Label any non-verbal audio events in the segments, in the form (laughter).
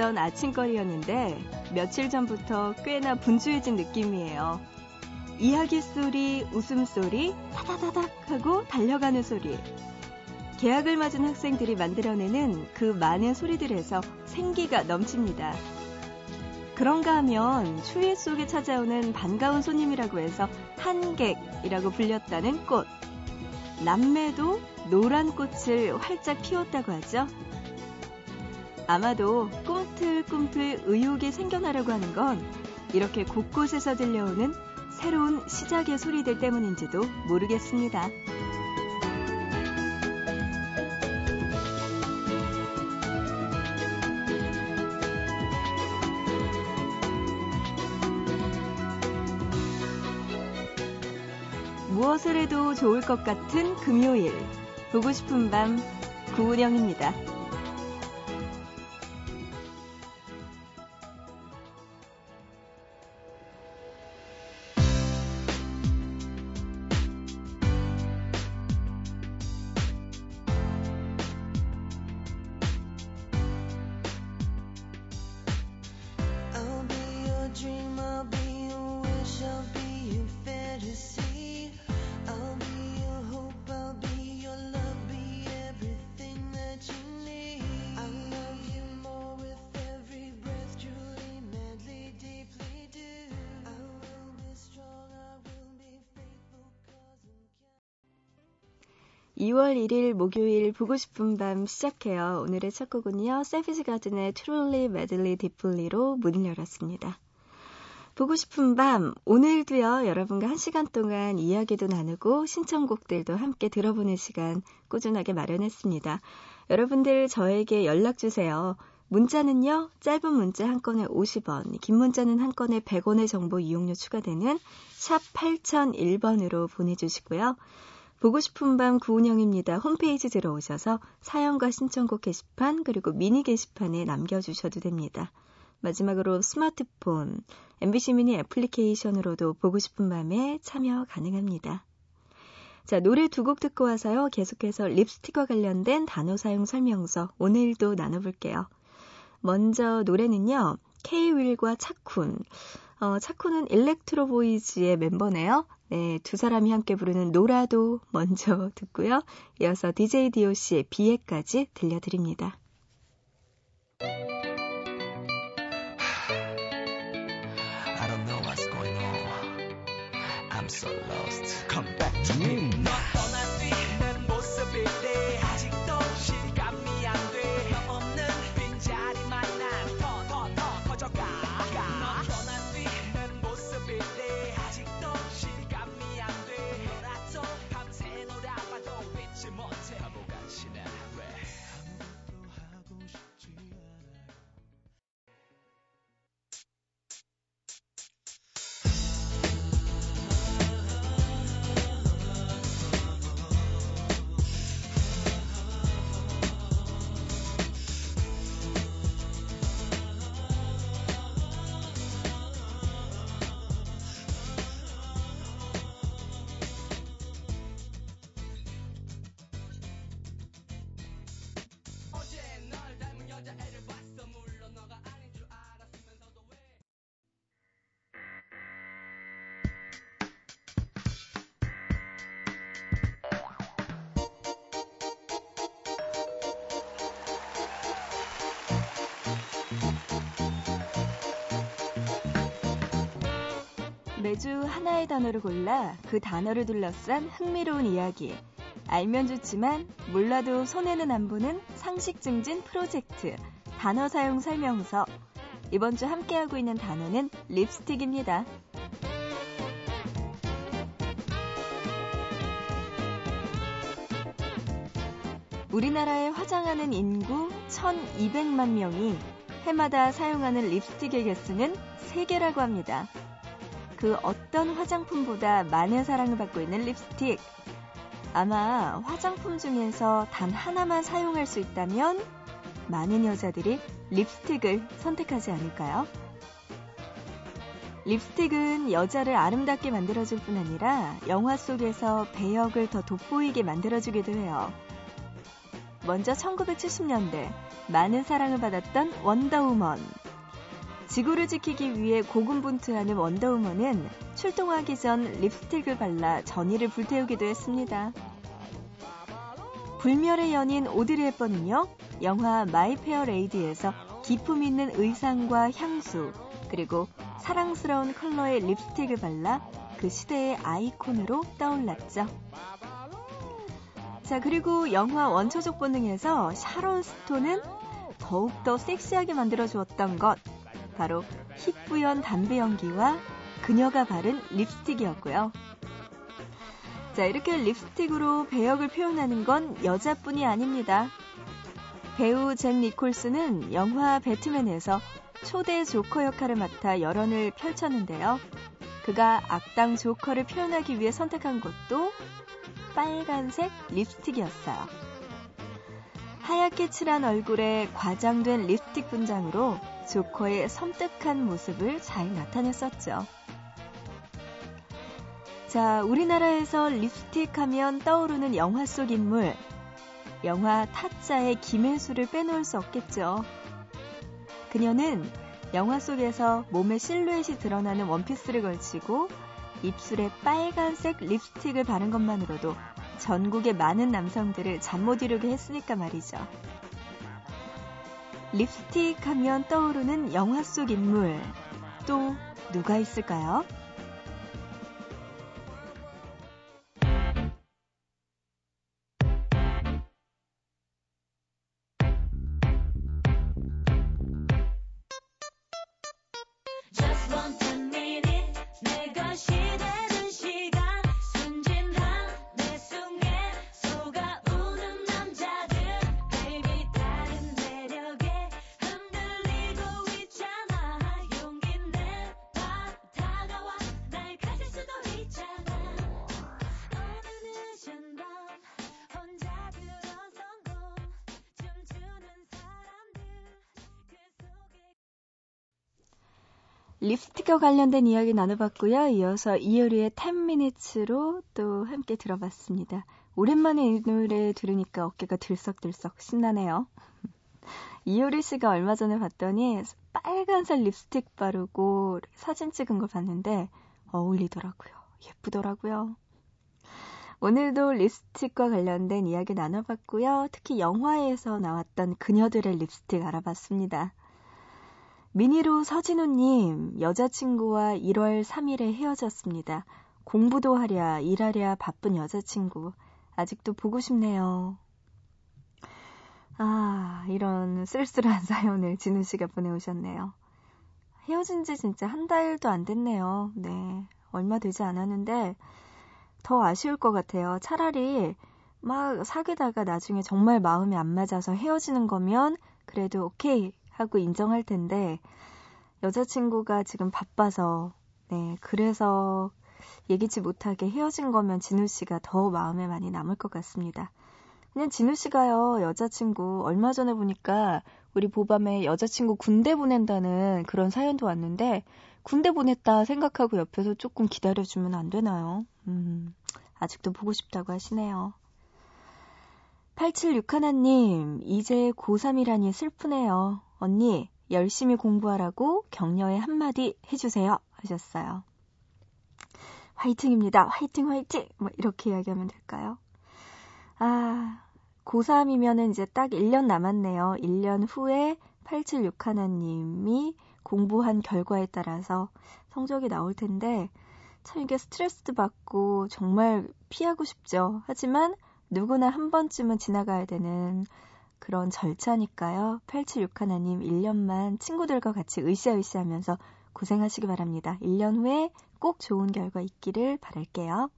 한적했던 아침거리였는데 며칠 전부터 꽤나 분주해진 느낌이에요. 이야기 소리, 웃음 소리, 타다다닥 하고 달려가는 소리. 계약을 맞은 학생들이 만들어내는 그 많은 소리들에서 생기가 넘칩니다. 그런가 하면 추위 속에 찾아오는 반가운 손님이라고 해서 한객이라고 불렸다는 꽃. 남매도 노란 꽃을 활짝 피웠다고 하죠. 아마도 꿈틀꿈틀 의욕이 생겨나려고 하는 건 이렇게 곳곳에서 들려오는 새로운 시작의 소리들 때문인지도 모르겠습니다. 무엇을 해도 좋을 것 같은 금요일. 보고 싶은 밤, 구은영입니다. 2월 1일 목요일 보고 싶은 밤 시작해요. 오늘의 첫 곡은요. 세피지 가든의 Truly Madly Deeply로 문을 열었습니다. 보고 싶은 밤 오늘도요. 여러분과 한 시간 동안 이야기도 나누고 신청곡들도 함께 들어보는 시간 꾸준하게 마련했습니다. 여러분들 저에게 연락 주세요. 문자는요. 짧은 문자 한 건에 50원, 긴 문자는 한 건에 100원의 정보 이용료 추가되는 샵 8001번으로 보내주시고요. 보고 싶은 밤 구운영입니다. 홈페이지 들어오셔서 사연과 신청곡 게시판 그리고 미니 게시판에 남겨주셔도 됩니다. 마지막으로 스마트폰, MBC 미니 애플리케이션으로도 보고 싶은 밤에 참여 가능합니다. 자, 노래 두 곡 듣고 와서요. 계속해서 립스틱과 관련된 단어 사용 설명서 오늘도 나눠볼게요. 먼저 노래는요. 케이윌과 차쿤. 어, 차쿤은 일렉트로 보이즈의 멤버네요. 네, 두 사람이 함께 부르는 노라도 먼저 듣고요. 이어서 DJ DOC의 비애까지 들려드립니다. 매주 하나의 단어를 골라 그 단어를 둘러싼 흥미로운 이야기. 알면 좋지만 몰라도 손해는 안 보는 상식 증진 프로젝트. 단어 사용 설명서. 이번 주 함께하고 있는 단어는 립스틱입니다. 우리나라에 화장하는 인구 1200만 명이 해마다 사용하는 립스틱의 개수는 3개라고 합니다. 그 어떤 화장품보다 많은 사랑을 받고 있는 립스틱. 아마 화장품 중에서 단 하나만 사용할 수 있다면 많은 여자들이 립스틱을 선택하지 않을까요? 립스틱은 여자를 아름답게 만들어줄 뿐 아니라 영화 속에서 배역을 더 돋보이게 만들어주기도 해요. 먼저 1970년대 많은 사랑을 받았던 원더우먼. 지구를 지키기 위해 고군분투하는 원더우먼은 출동하기 전 립스틱을 발라 전의를 불태우기도 했습니다. 불멸의 연인 오드리 헵번은요, 영화 마이 페어 레이디에서 기품 있는 의상과 향수, 그리고 사랑스러운 컬러의 립스틱을 발라 그 시대의 아이콘으로 떠올랐죠. 자, 그리고 영화 원초적 본능에서 샤론 스톤은 더욱더 섹시하게 만들어 주었던 것, 바로 희뿌연 담배 연기와 그녀가 바른 립스틱이었고요. 자, 이렇게 립스틱으로 배역을 표현하는 건 여자뿐이 아닙니다. 배우 잭 니콜스는 영화 배트맨에서 초대 조커 역할을 맡아 열연을 펼쳤는데요. 그가 악당 조커를 표현하기 위해 선택한 것도 빨간색 립스틱이었어요. 하얗게 칠한 얼굴에 과장된 립스틱 분장으로 조커의 섬뜩한 모습을 잘 나타냈었죠. 자, 우리나라에서 립스틱 하면 떠오르는 영화 속 인물. 영화 타짜의 김혜수를 빼놓을 수 없겠죠. 그녀는 영화 속에서 몸의 실루엣이 드러나는 원피스를 걸치고 입술에 빨간색 립스틱을 바른 것만으로도 전국의 많은 남성들을 잠 못 이루게 했으니까 말이죠. 립스틱 하면 떠오르는 영화 속 인물. 또 누가 있을까요? 립스 틱과 관련된 이야기 나눠봤고요. 이어서 이효리의 10minutes로 또 함께 들어봤습니다. 오랜만에 이 노래 들으니까 어깨가 들썩들썩 신나네요. (laughs) 이효리 씨가 얼마 전에 봤더니 빨간색 립스틱 바르고 사진 찍은 걸 봤는데 어울리더라고요. 예쁘더라고요. 오늘도 립스틱과 관련된 이야기 나눠봤고요. 특히 영화에서 나왔던 그녀들의 립스틱 알아봤습니다. 미니로 서진우님, 여자친구와 1월 3일에 헤어졌습니다. 공부도 하랴, 일하랴 바쁜 여자친구. 아직도 보고 싶네요. 아, 이런 쓸쓸한 (laughs) 사연을 진우 씨가 보내오셨네요. 헤어진 지 진짜 한 달도 안 됐네요. 네. 얼마 되지 않았는데, 더 아쉬울 것 같아요. 차라리 막 사귀다가 나중에 정말 마음이 안 맞아서 헤어지는 거면 그래도 오케이 하고 인정할 텐데 여자친구가 지금 바빠서 네 그래서 얘기치 못하게 헤어진 거면 진우 씨가 더 마음에 많이 남을 것 같습니다. 그냥 진우 씨가요 여자친구 얼마 전에 보니까 우리 보밤에 여자친구 군대 보낸다는 그런 사연도 왔는데 군대 보냈다 생각하고 옆에서 조금 기다려주면 안 되나요? 음, 아직도 보고 싶다고 하시네요. 8761님, 이제 고3이라니 슬프네요. 언니, 열심히 공부하라고 격려의 한마디 해주세요. 하셨어요. 화이팅입니다. 화이팅, 화이팅! 뭐, 이렇게 이야기하면 될까요? 아, 고3이면은 이제 딱 1년 남았네요. 1년 후에 8761님이 공부한 결과에 따라서 성적이 나올 텐데, 참 이게 스트레스 받고 정말 피하고 싶죠. 하지만 누구나 한 번쯤은 지나가야 되는 그런 절차니까요. 8761님 1년만 친구들과 같이 으쌰으쌰 하면서 고생하시기 바랍니다. 1년 후에 꼭 좋은 결과 있기를 바랄게요.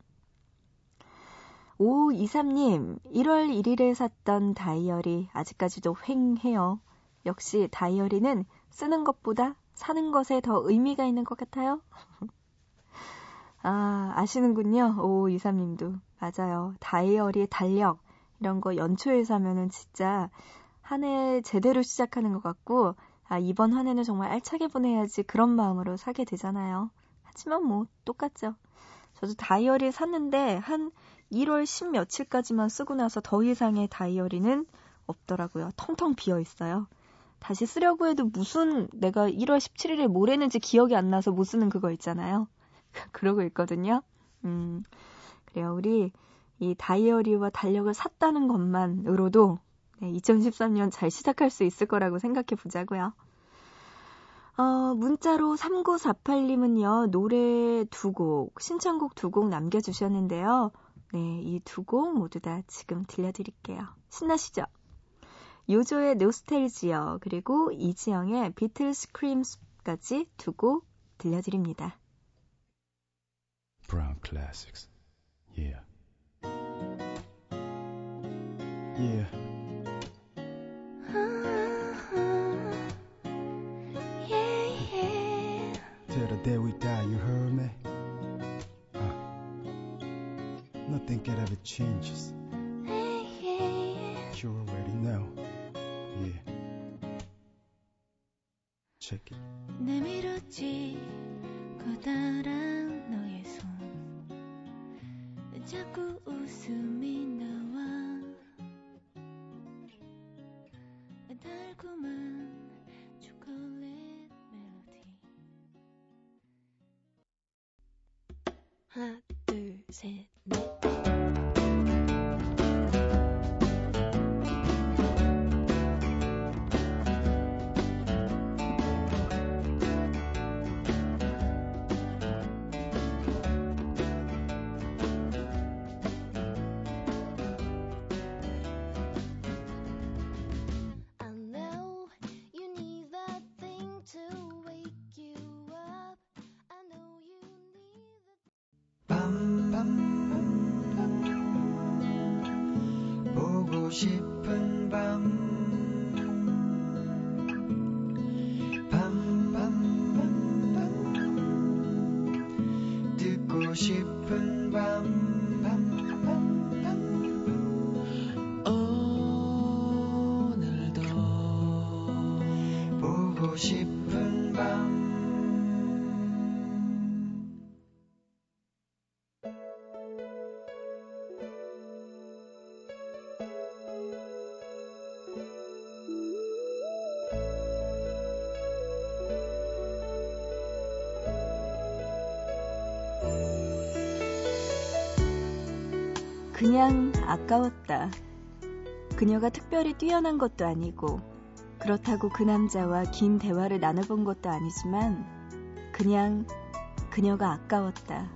5523님, 1월 1일에 샀던 다이어리 아직까지도 횡해요. 역시 다이어리는 쓰는 것보다 사는 것에 더 의미가 있는 것 같아요. (laughs) 아, 아시는군요. 5523님도. 맞아요. 다이어리의 달력. 이런 거 연초에 사면은 진짜 한 해 제대로 시작하는 것 같고, 아, 이번 한 해는 정말 알차게 보내야지 그런 마음으로 사게 되잖아요. 하지만 뭐, 똑같죠. 저도 다이어리 샀는데, 한 1월 10 며칠까지만 쓰고 나서 더 이상의 다이어리는 없더라고요. 텅텅 비어 있어요. 다시 쓰려고 해도 무슨 내가 1월 17일에 뭘 했는지 기억이 안 나서 못 쓰는 그거 있잖아요. (laughs) 그러고 있거든요. 음, 그래요. 우리 이 다이어리와 달력을 샀다는 것만으로도 네, 2013년 잘 시작할 수 있을 거라고 생각해 보자고요. 어, 문자로 3948님은요, 노래 두 곡, 신청곡 두 곡 남겨주셨는데요. 네, 이 두 곡 모두 다 지금 들려드릴게요. 신나시죠? 요조의 노스텔지어 그리고 이지영의 비틀스 크림스까지 두 곡 들려드립니다. Brown Classics. Yeah. Yeah. Till the day we die, you heard me? Uh, nothing can ever changes. You already know. check it. 내밀었지 커다란 너의 손 자꾸 웃음이 둘 싶 그냥 아까웠다. 그녀가 특별히 뛰어난 것도 아니고, 그렇다고 그 남자와 긴 대화를 나눠본 것도 아니지만, 그냥 그녀가 아까웠다.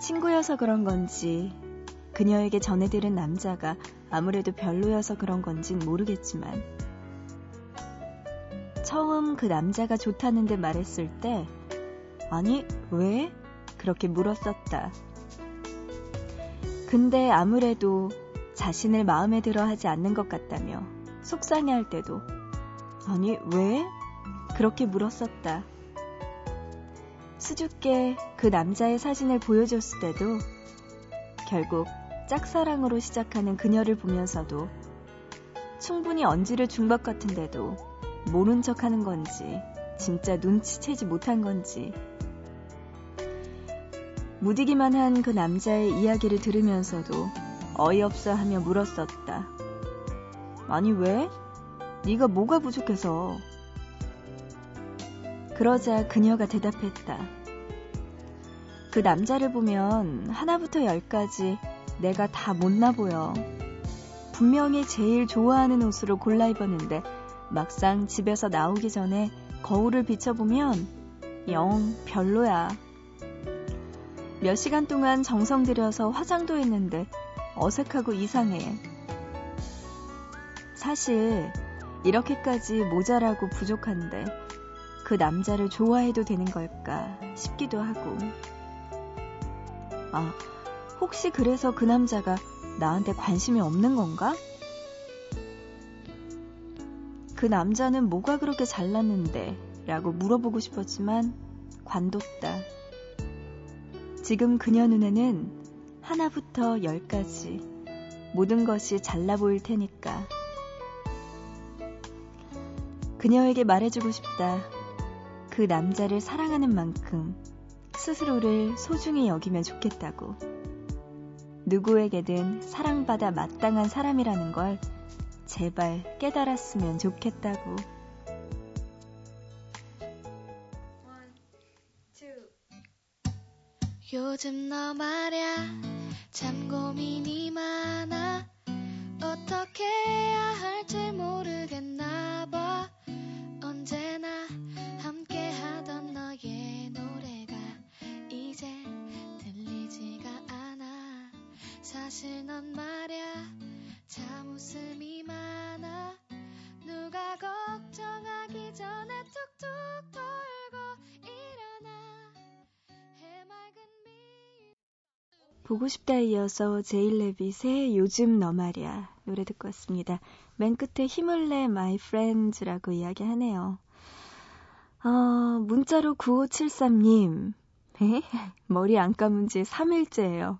친구여서 그런 건지, 그녀에게 전해들은 남자가 아무래도 별로여서 그런 건진 모르겠지만, 처음 그 남자가 좋다는데 말했을 때, 아니, 왜? 그렇게 물었었다. 근데 아무래도 자신을 마음에 들어 하지 않는 것 같다며 속상해 할 때도 아니, 왜? 그렇게 물었었다. 수줍게 그 남자의 사진을 보여줬을 때도 결국 짝사랑으로 시작하는 그녀를 보면서도 충분히 언지를 준 것 같은데도 모른 척 하는 건지 진짜 눈치채지 못한 건지 무디기만 한 그 남자의 이야기를 들으면서도 어이없어 하며 물었었다. 아니 왜? 네가 뭐가 부족해서? 그러자 그녀가 대답했다. 그 남자를 보면 하나부터 열까지 내가 다 못나 보여. 분명히 제일 좋아하는 옷으로 골라 입었는데 막상 집에서 나오기 전에 거울을 비춰보면 영 별로야. 몇 시간 동안 정성 들여서 화장도 했는데 어색하고 이상해. 사실 이렇게까지 모자라고 부족한데 그 남자를 좋아해도 되는 걸까 싶기도 하고. 아, 혹시 그래서 그 남자가 나한테 관심이 없는 건가? 그 남자는 뭐가 그렇게 잘났는데? 라고 물어보고 싶었지만 관뒀다. 지금 그녀 눈에는 하나부터 열까지 모든 것이 잘나 보일 테니까. 그녀에게 말해주고 싶다. 그 남자를 사랑하는 만큼 스스로를 소중히 여기면 좋겠다고. 누구에게든 사랑받아 마땅한 사람이라는 걸 제발 깨달았으면 좋겠다고. 요즘 너 말야 참 고민이 많아. 어떻게 해야 할지 모르겠나 봐. 언제나 함께 하던 너의 노래가 이제 들리지가 않아. 사실 넌 말야 보고 싶다 이어서 제일레빗의 요즘 너 말이야 노래 듣고 왔습니다. 맨 끝에 힘을 내 my friends라고 이야기하네요. 어, 문자로 9573님 (laughs) 머리 안 감은 지 3일째예요.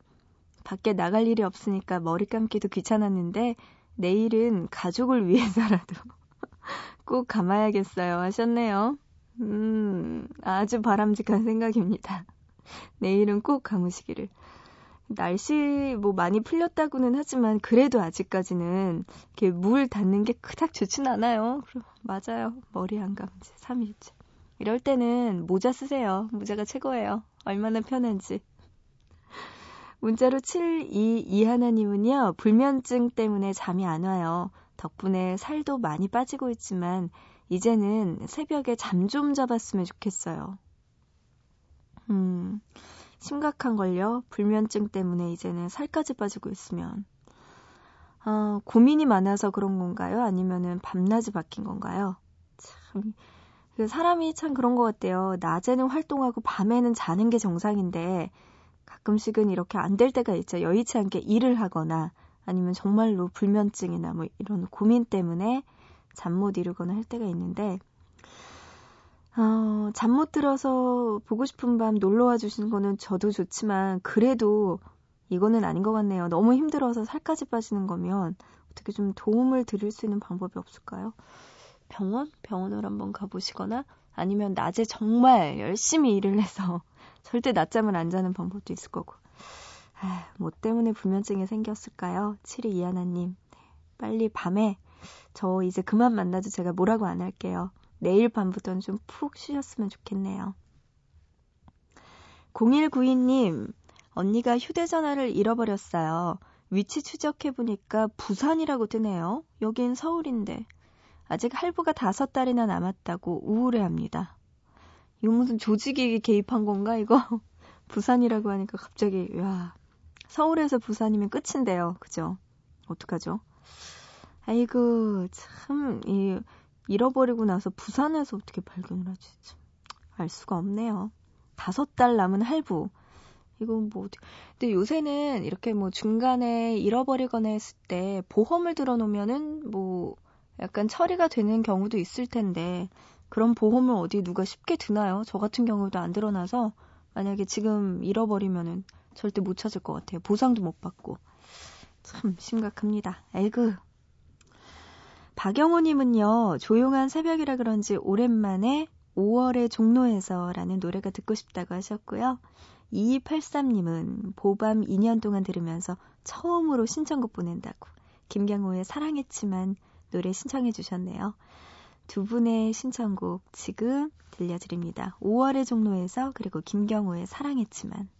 밖에 나갈 일이 없으니까 머리 감기도 귀찮았는데 내일은 가족을 위해서라도 (laughs) 꼭 감아야겠어요 하셨네요. 음, 아주 바람직한 생각입니다. (laughs) 내일은 꼭 감으시기를. 날씨 뭐 많이 풀렸다고는 하지만 그래도 아직까지는 이렇게 물 닿는 게 그닥 좋진 않아요. 맞아요. 머리 안 감은 지 3일째. 이럴 때는 모자 쓰세요. 모자가 최고예요. 얼마나 편한지. 문자로 7221님은요, 불면증 때문에 잠이 안 와요. 덕분에 살도 많이 빠지고 있지만, 이제는 새벽에 잠 좀 잡았으면 좋겠어요. 음, 심각한 걸요. 불면증 때문에 이제는 살까지 빠지고 있으면. 어, 고민이 많아서 그런 건가요? 아니면은 밤낮이 바뀐 건가요? 참, 그 사람이 참 그런 것 같아요. 낮에는 활동하고 밤에는 자는 게 정상인데, 가끔씩은 이렇게 안 될 때가 있죠. 여의치 않게 일을 하거나, 아니면 정말로 불면증이나 뭐 이런 고민 때문에 잠 못 이루거나 할 때가 있는데, 어, 잠 못 들어서 보고 싶은 밤 놀러 와 주시는 거는 저도 좋지만 그래도 이거는 아닌 것 같네요. 너무 힘들어서 살까지 빠지는 거면 어떻게 좀 도움을 드릴 수 있는 방법이 없을까요? 병원? 병원을 한번 가보시거나 아니면 낮에 정말 열심히 일을 해서 (laughs) 절대 낮잠을 안 자는 방법도 있을 거고. 아, 뭐 때문에 불면증이 생겼을까요? 7위 이하나님. 네, 빨리 밤에 저 이제 그만 만나도 제가 뭐라고 안 할게요. 내일 밤부터는 좀 푹 쉬셨으면 좋겠네요. 0192님, 언니가 휴대전화를 잃어버렸어요. 위치 추적해보니까 부산이라고 뜨네요. 여긴 서울인데. 아직 할부가 다섯 달이나 남았다고 우울해합니다. 이거 무슨 조직이 개입한 건가, 이거? (laughs) 부산이라고 하니까 갑자기, 와. 서울에서 부산이면 끝인데요. 그죠? 어떡하죠? 아이고, 참, 이, 잃어버리고 나서 부산에서 어떻게 발견을 하지? 알 수가 없네요. 다섯 달 남은 할부. 이건 뭐, 근데 요새는 이렇게 뭐 중간에 잃어버리거나 했을 때 보험을 들어놓으면은 뭐 약간 처리가 되는 경우도 있을 텐데 그런 보험을 어디 누가 쉽게 드나요? 저 같은 경우도 안 드러나서 만약에 지금 잃어버리면은 절대 못 찾을 것 같아요. 보상도 못 받고. 참 심각합니다. 에그. 박영호님은요, 조용한 새벽이라 그런지 오랜만에 5월의 종로에서라는 노래가 듣고 싶다고 하셨고요. 2283님은 보밤 2년 동안 들으면서 처음으로 신청곡 보낸다고 김경호의 사랑했지만 노래 신청해 주셨네요. 두 분의 신청곡 지금 들려드립니다. 5월의 종로에서 그리고 김경호의 사랑했지만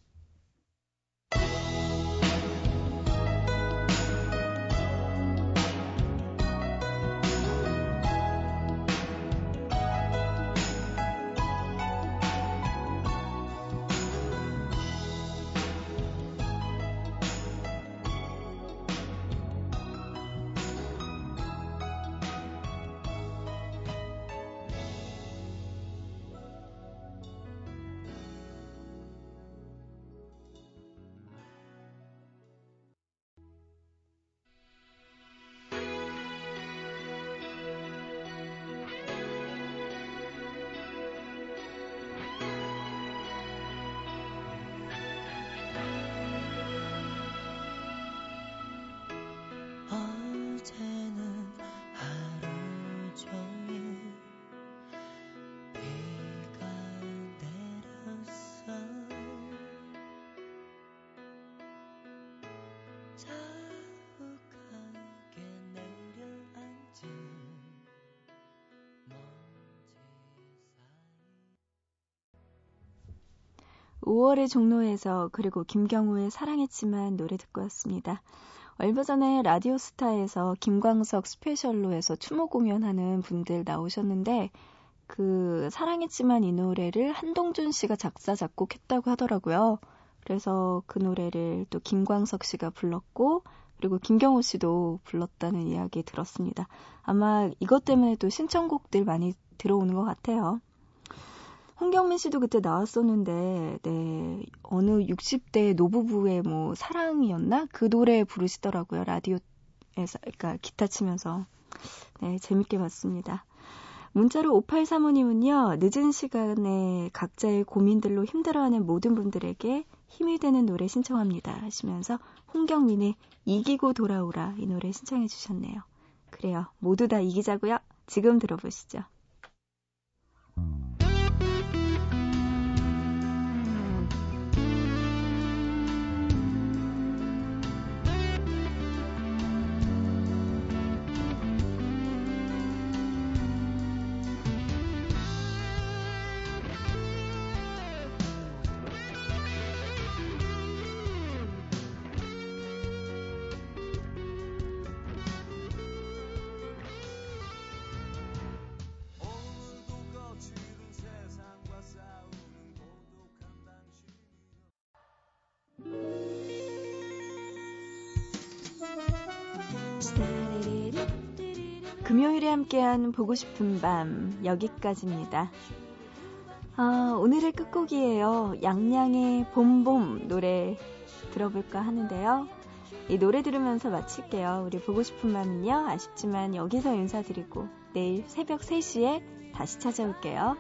5월의 종로에서 그리고 김경호의 사랑했지만 노래 듣고 왔습니다. 얼마 전에 라디오 스타에서 김광석 스페셜로 해서 추모 공연하는 분들 나오셨는데 그 사랑했지만 이 노래를 한동준 씨가 작사 작곡했다고 하더라고요. 그래서 그 노래를 또 김광석 씨가 불렀고 그리고 김경호 씨도 불렀다는 이야기 들었습니다. 아마 이것 때문에 또 신청곡들 많이 들어오는 것 같아요. 홍경민 씨도 그때 나왔었는데, 네, 어느 60대 노부부의 뭐 사랑이었나? 그 노래 부르시더라고요. 라디오에서, 그러니까 기타 치면서. 네, 재밌게 봤습니다. 문자로 5835님은요, 늦은 시간에 각자의 고민들로 힘들어하는 모든 분들에게 힘이 되는 노래 신청합니다. 하시면서 홍경민의 이기고 돌아오라 이 노래 신청해 주셨네요. 그래요. 모두 다 이기자고요. 지금 들어보시죠. 금요일에 함께한 보고 싶은 밤 여기까지입니다. 아, 오늘의 끝곡이에요. 양양의 봄봄 노래 들어볼까 하는데요. 이 노래 들으면서 마칠게요. 우리 보고 싶은 밤은요. 아쉽지만 여기서 인사드리고 내일 새벽 3시에 다시 찾아올게요.